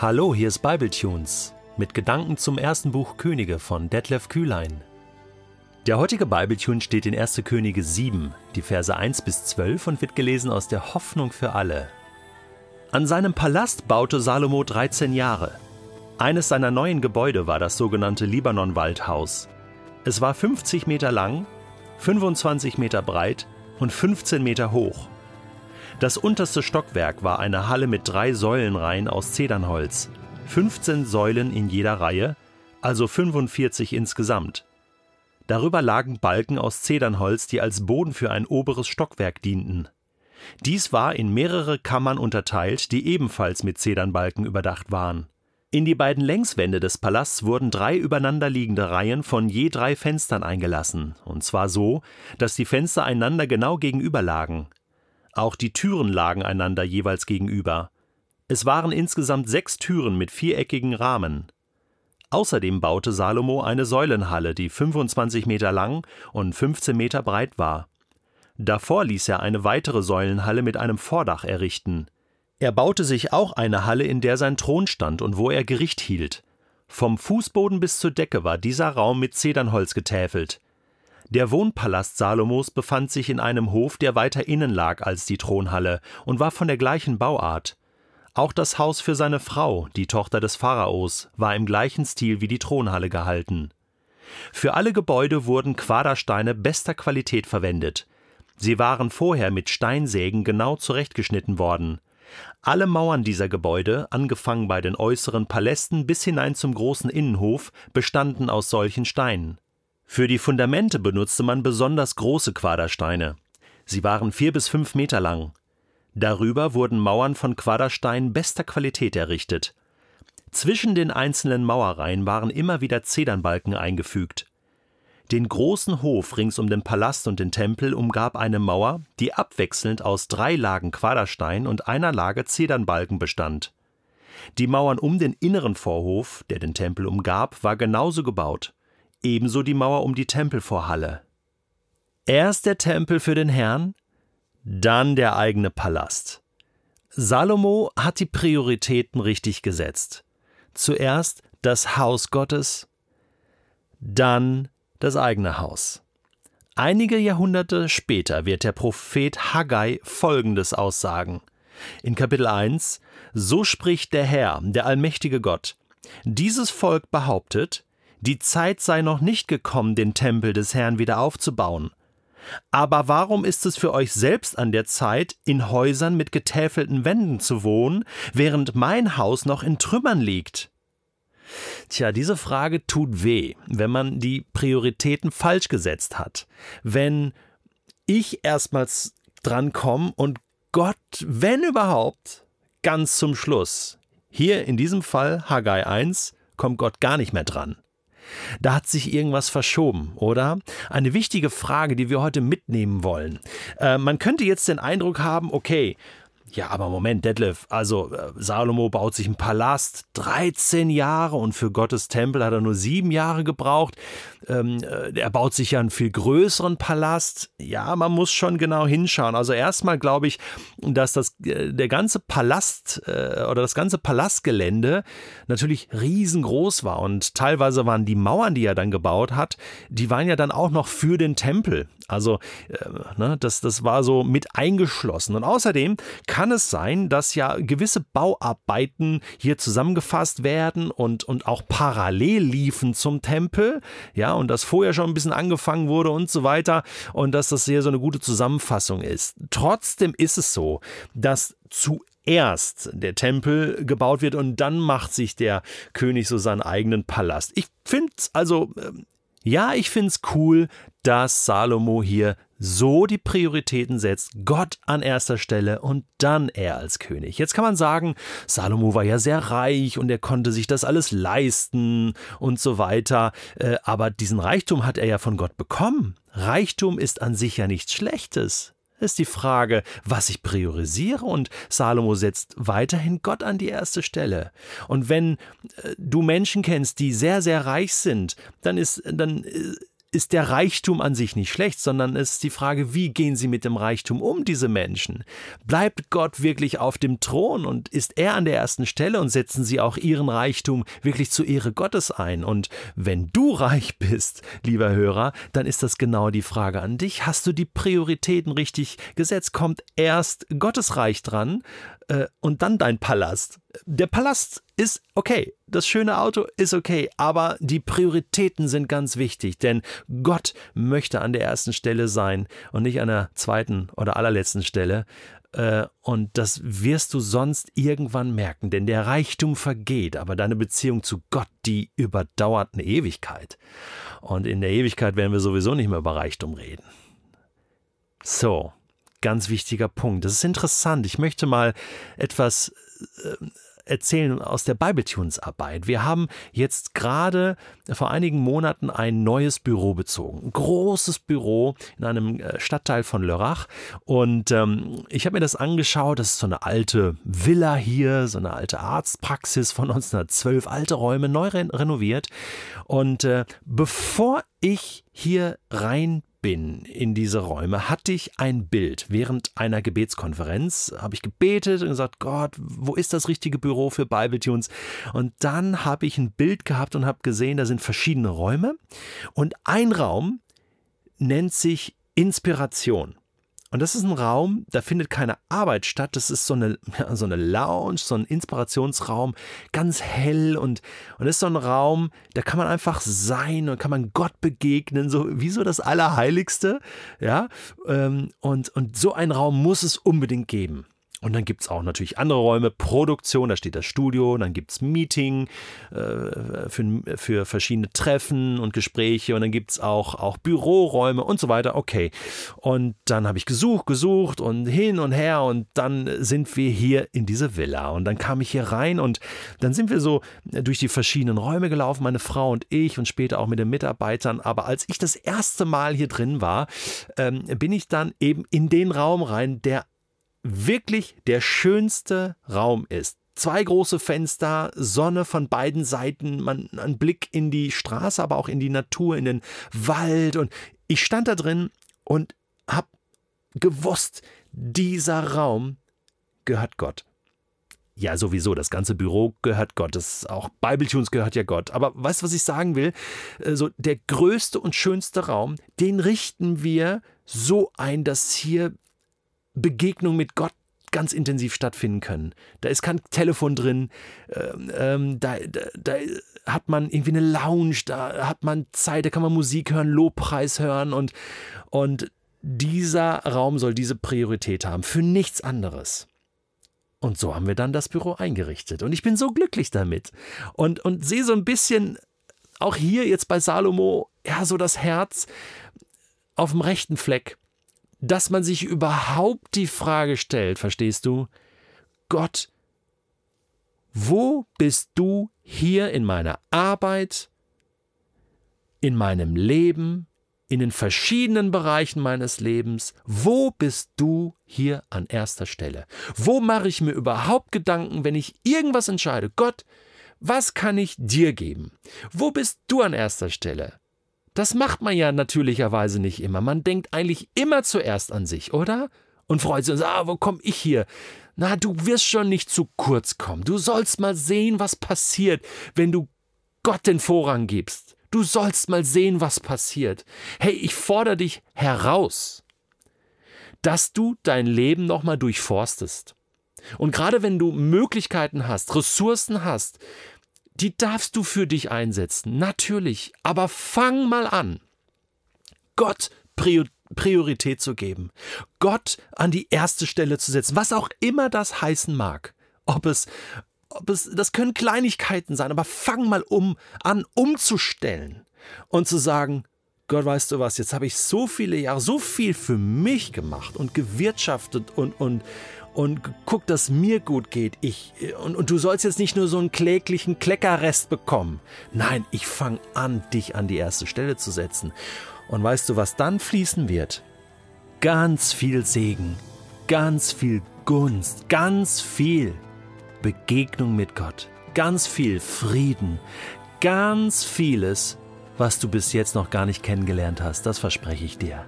Hallo, hier ist Bibletunes mit Gedanken zum ersten Buch Könige von Detlef Kühlein. Der heutige Bibletune steht in 1. Könige 7, die Verse 1 bis 12 und wird gelesen aus der Hoffnung für alle. An seinem Palast baute Salomo 13 Jahre. Eines seiner neuen Gebäude war das sogenannte Libanon-Waldhaus. Es war 50 Meter lang, 25 Meter breit und 15 Meter hoch. Das unterste Stockwerk war eine Halle mit drei Säulenreihen aus Zedernholz, 15 Säulen in jeder Reihe, also 45 insgesamt. Darüber lagen Balken aus Zedernholz, die als Boden für ein oberes Stockwerk dienten. Dies war in mehrere Kammern unterteilt, die ebenfalls mit Zedernbalken überdacht waren. In die beiden Längswände des Palasts wurden drei übereinanderliegende Reihen von je drei Fenstern eingelassen, und zwar so, dass die Fenster einander genau gegenüber lagen. Auch die Türen lagen einander jeweils gegenüber. Es waren insgesamt sechs Türen mit viereckigen Rahmen. Außerdem baute Salomo eine Säulenhalle, die 25 Meter lang und 15 Meter breit war. Davor ließ er eine weitere Säulenhalle mit einem Vordach errichten. Er baute sich auch eine Halle, in der sein Thron stand und wo er Gericht hielt. Vom Fußboden bis zur Decke war dieser Raum mit Zedernholz getäfelt. Der Wohnpalast Salomos befand sich in einem Hof, der weiter innen lag als die Thronhalle und war von der gleichen Bauart. Auch das Haus für seine Frau, die Tochter des Pharaos, war im gleichen Stil wie die Thronhalle gehalten. Für alle Gebäude wurden Quadersteine bester Qualität verwendet. Sie waren vorher mit Steinsägen genau zurechtgeschnitten worden. Alle Mauern dieser Gebäude, angefangen bei den äußeren Palästen bis hinein zum großen Innenhof, bestanden aus solchen Steinen. Für die Fundamente benutzte man besonders große Quadersteine. Sie waren vier bis fünf Meter lang. Darüber wurden Mauern von Quaderstein bester Qualität errichtet. Zwischen den einzelnen Mauerreihen waren immer wieder Zedernbalken eingefügt. Den großen Hof rings um den Palast und den Tempel umgab eine Mauer, die abwechselnd aus drei Lagen Quaderstein und einer Lage Zedernbalken bestand. Die Mauern um den inneren Vorhof, der den Tempel umgab, war genauso gebaut ebenso die Mauer um die Tempelvorhalle. Erst der Tempel für den Herrn, dann der eigene Palast. Salomo hat die Prioritäten richtig gesetzt. Zuerst das Haus Gottes, dann das eigene Haus. Einige Jahrhunderte später wird der Prophet Haggai Folgendes aussagen. In Kapitel 1 So spricht der Herr, der allmächtige Gott. Dieses Volk behauptet, die Zeit sei noch nicht gekommen, den Tempel des Herrn wieder aufzubauen. Aber warum ist es für euch selbst an der Zeit, in Häusern mit getäfelten Wänden zu wohnen, während mein Haus noch in Trümmern liegt? Tja, diese Frage tut weh, wenn man die Prioritäten falsch gesetzt hat. Wenn ich erstmals drankomme und Gott, wenn überhaupt, ganz zum Schluss. Hier in diesem Fall Haggai 1 kommt Gott gar nicht mehr dran. Da hat sich irgendwas verschoben, oder? Eine wichtige Frage, die wir heute mitnehmen wollen. Äh, man könnte jetzt den Eindruck haben, okay, ja, aber Moment, Detlef, also äh, Salomo baut sich einen Palast, 13 Jahre und für Gottes Tempel hat er nur sieben Jahre gebraucht. Ähm, äh, er baut sich ja einen viel größeren Palast. Ja, man muss schon genau hinschauen. Also erstmal glaube ich, dass das, äh, der ganze Palast oder das ganze Palastgelände natürlich riesengroß war und teilweise waren die Mauern, die er dann gebaut hat, die waren ja dann auch noch für den Tempel. Also äh, ne, das, das war so mit eingeschlossen. Und außerdem kann es sein, dass ja gewisse Bauarbeiten hier zusammengefasst werden und, und auch parallel liefen zum Tempel. Ja, und dass vorher schon ein bisschen angefangen wurde und so weiter. Und dass das hier so eine gute Zusammenfassung ist. Trotzdem ist es so, dass zuerst der Tempel gebaut wird und dann macht sich der König so seinen eigenen Palast. Ich finde es also ähm, ja, ich finde es cool, dass Salomo hier so die Prioritäten setzt, Gott an erster Stelle und dann er als König. Jetzt kann man sagen, Salomo war ja sehr reich und er konnte sich das alles leisten und so weiter, äh, aber diesen Reichtum hat er ja von Gott bekommen. Reichtum ist an sich ja nichts Schlechtes ist die Frage, was ich priorisiere und Salomo setzt weiterhin Gott an die erste Stelle. Und wenn äh, du Menschen kennst, die sehr, sehr reich sind, dann ist, dann äh, ist der Reichtum an sich nicht schlecht, sondern es ist die Frage, wie gehen sie mit dem Reichtum um, diese Menschen? Bleibt Gott wirklich auf dem Thron und ist er an der ersten Stelle und setzen sie auch ihren Reichtum wirklich zur Ehre Gottes ein? Und wenn du reich bist, lieber Hörer, dann ist das genau die Frage an dich. Hast du die Prioritäten richtig gesetzt? Kommt erst Gottes Reich dran und dann dein Palast? Der Palast ist okay, das schöne Auto ist okay, aber die Prioritäten sind ganz wichtig, denn Gott möchte an der ersten Stelle sein und nicht an der zweiten oder allerletzten Stelle. Äh, und das wirst du sonst irgendwann merken, denn der Reichtum vergeht, aber deine Beziehung zu Gott, die überdauert eine Ewigkeit. Und in der Ewigkeit werden wir sowieso nicht mehr über Reichtum reden. So, ganz wichtiger Punkt. Das ist interessant. Ich möchte mal etwas äh, erzählen aus der Bibletunes-Arbeit. Wir haben jetzt gerade vor einigen Monaten ein neues Büro bezogen. Ein großes Büro in einem äh, Stadtteil von Lörrach. Und ähm, ich habe mir das angeschaut. Das ist so eine alte Villa hier, so eine alte Arztpraxis von 1912, alte Räume, neu renoviert. Und äh, bevor ich hier rein bin in diese Räume, hatte ich ein Bild. Während einer Gebetskonferenz habe ich gebetet und gesagt, Gott, wo ist das richtige Büro für Bibletunes? Und dann habe ich ein Bild gehabt und habe gesehen, da sind verschiedene Räume und ein Raum nennt sich Inspiration. Und das ist ein Raum, da findet keine Arbeit statt. Das ist so eine, so eine Lounge, so ein Inspirationsraum, ganz hell und, und das ist so ein Raum, da kann man einfach sein und kann man Gott begegnen, so wie so das Allerheiligste. Ja, ähm, und, und so einen Raum muss es unbedingt geben. Und dann gibt es auch natürlich andere Räume, Produktion, da steht das Studio, dann gibt es Meeting äh, für, für verschiedene Treffen und Gespräche und dann gibt es auch, auch Büroräume und so weiter. Okay. Und dann habe ich gesucht, gesucht und hin und her und dann sind wir hier in diese Villa und dann kam ich hier rein und dann sind wir so durch die verschiedenen Räume gelaufen, meine Frau und ich und später auch mit den Mitarbeitern. Aber als ich das erste Mal hier drin war, ähm, bin ich dann eben in den Raum rein, der wirklich der schönste Raum ist. Zwei große Fenster, Sonne von beiden Seiten, man, ein Blick in die Straße, aber auch in die Natur, in den Wald. Und ich stand da drin und habe gewusst, dieser Raum gehört Gott. Ja, sowieso, das ganze Büro gehört Gott. Das auch Bibletunes gehört ja Gott. Aber weißt du, was ich sagen will? Also der größte und schönste Raum, den richten wir so ein, dass hier Begegnung mit Gott ganz intensiv stattfinden können. Da ist kein Telefon drin, ähm, ähm, da, da, da, hat man irgendwie eine Lounge, da hat man Zeit, da kann man Musik hören, Lobpreis hören und, und dieser Raum soll diese Priorität haben, für nichts anderes. Und so haben wir dann das Büro eingerichtet. Und ich bin so glücklich damit. Und, und sehe so ein bisschen auch hier jetzt bei Salomo, ja, so das Herz auf dem rechten Fleck dass man sich überhaupt die Frage stellt, verstehst du? Gott, wo bist du hier in meiner Arbeit, in meinem Leben, in den verschiedenen Bereichen meines Lebens, wo bist du hier an erster Stelle? Wo mache ich mir überhaupt Gedanken, wenn ich irgendwas entscheide? Gott, was kann ich dir geben? Wo bist du an erster Stelle? Das macht man ja natürlicherweise nicht immer. Man denkt eigentlich immer zuerst an sich, oder? Und freut sich und sagt, ah, wo komm ich hier? Na, du wirst schon nicht zu kurz kommen. Du sollst mal sehen, was passiert, wenn du Gott den Vorrang gibst. Du sollst mal sehen, was passiert. Hey, ich fordere dich heraus, dass du dein Leben nochmal durchforstest. Und gerade wenn du Möglichkeiten hast, Ressourcen hast, die darfst du für dich einsetzen, natürlich, aber fang mal an, Gott Priorität zu geben, Gott an die erste Stelle zu setzen, was auch immer das heißen mag. Ob es, ob es, das können Kleinigkeiten sein, aber fang mal um an, umzustellen und zu sagen, Gott, weißt du was, jetzt habe ich so viele Jahre, so viel für mich gemacht und gewirtschaftet und, und, und guck, dass mir gut geht. Ich, und, und du sollst jetzt nicht nur so einen kläglichen Kleckerrest bekommen. Nein, ich fange an, dich an die erste Stelle zu setzen. Und weißt du, was dann fließen wird? Ganz viel Segen, ganz viel Gunst, ganz viel Begegnung mit Gott, ganz viel Frieden, ganz vieles, was du bis jetzt noch gar nicht kennengelernt hast, das verspreche ich dir.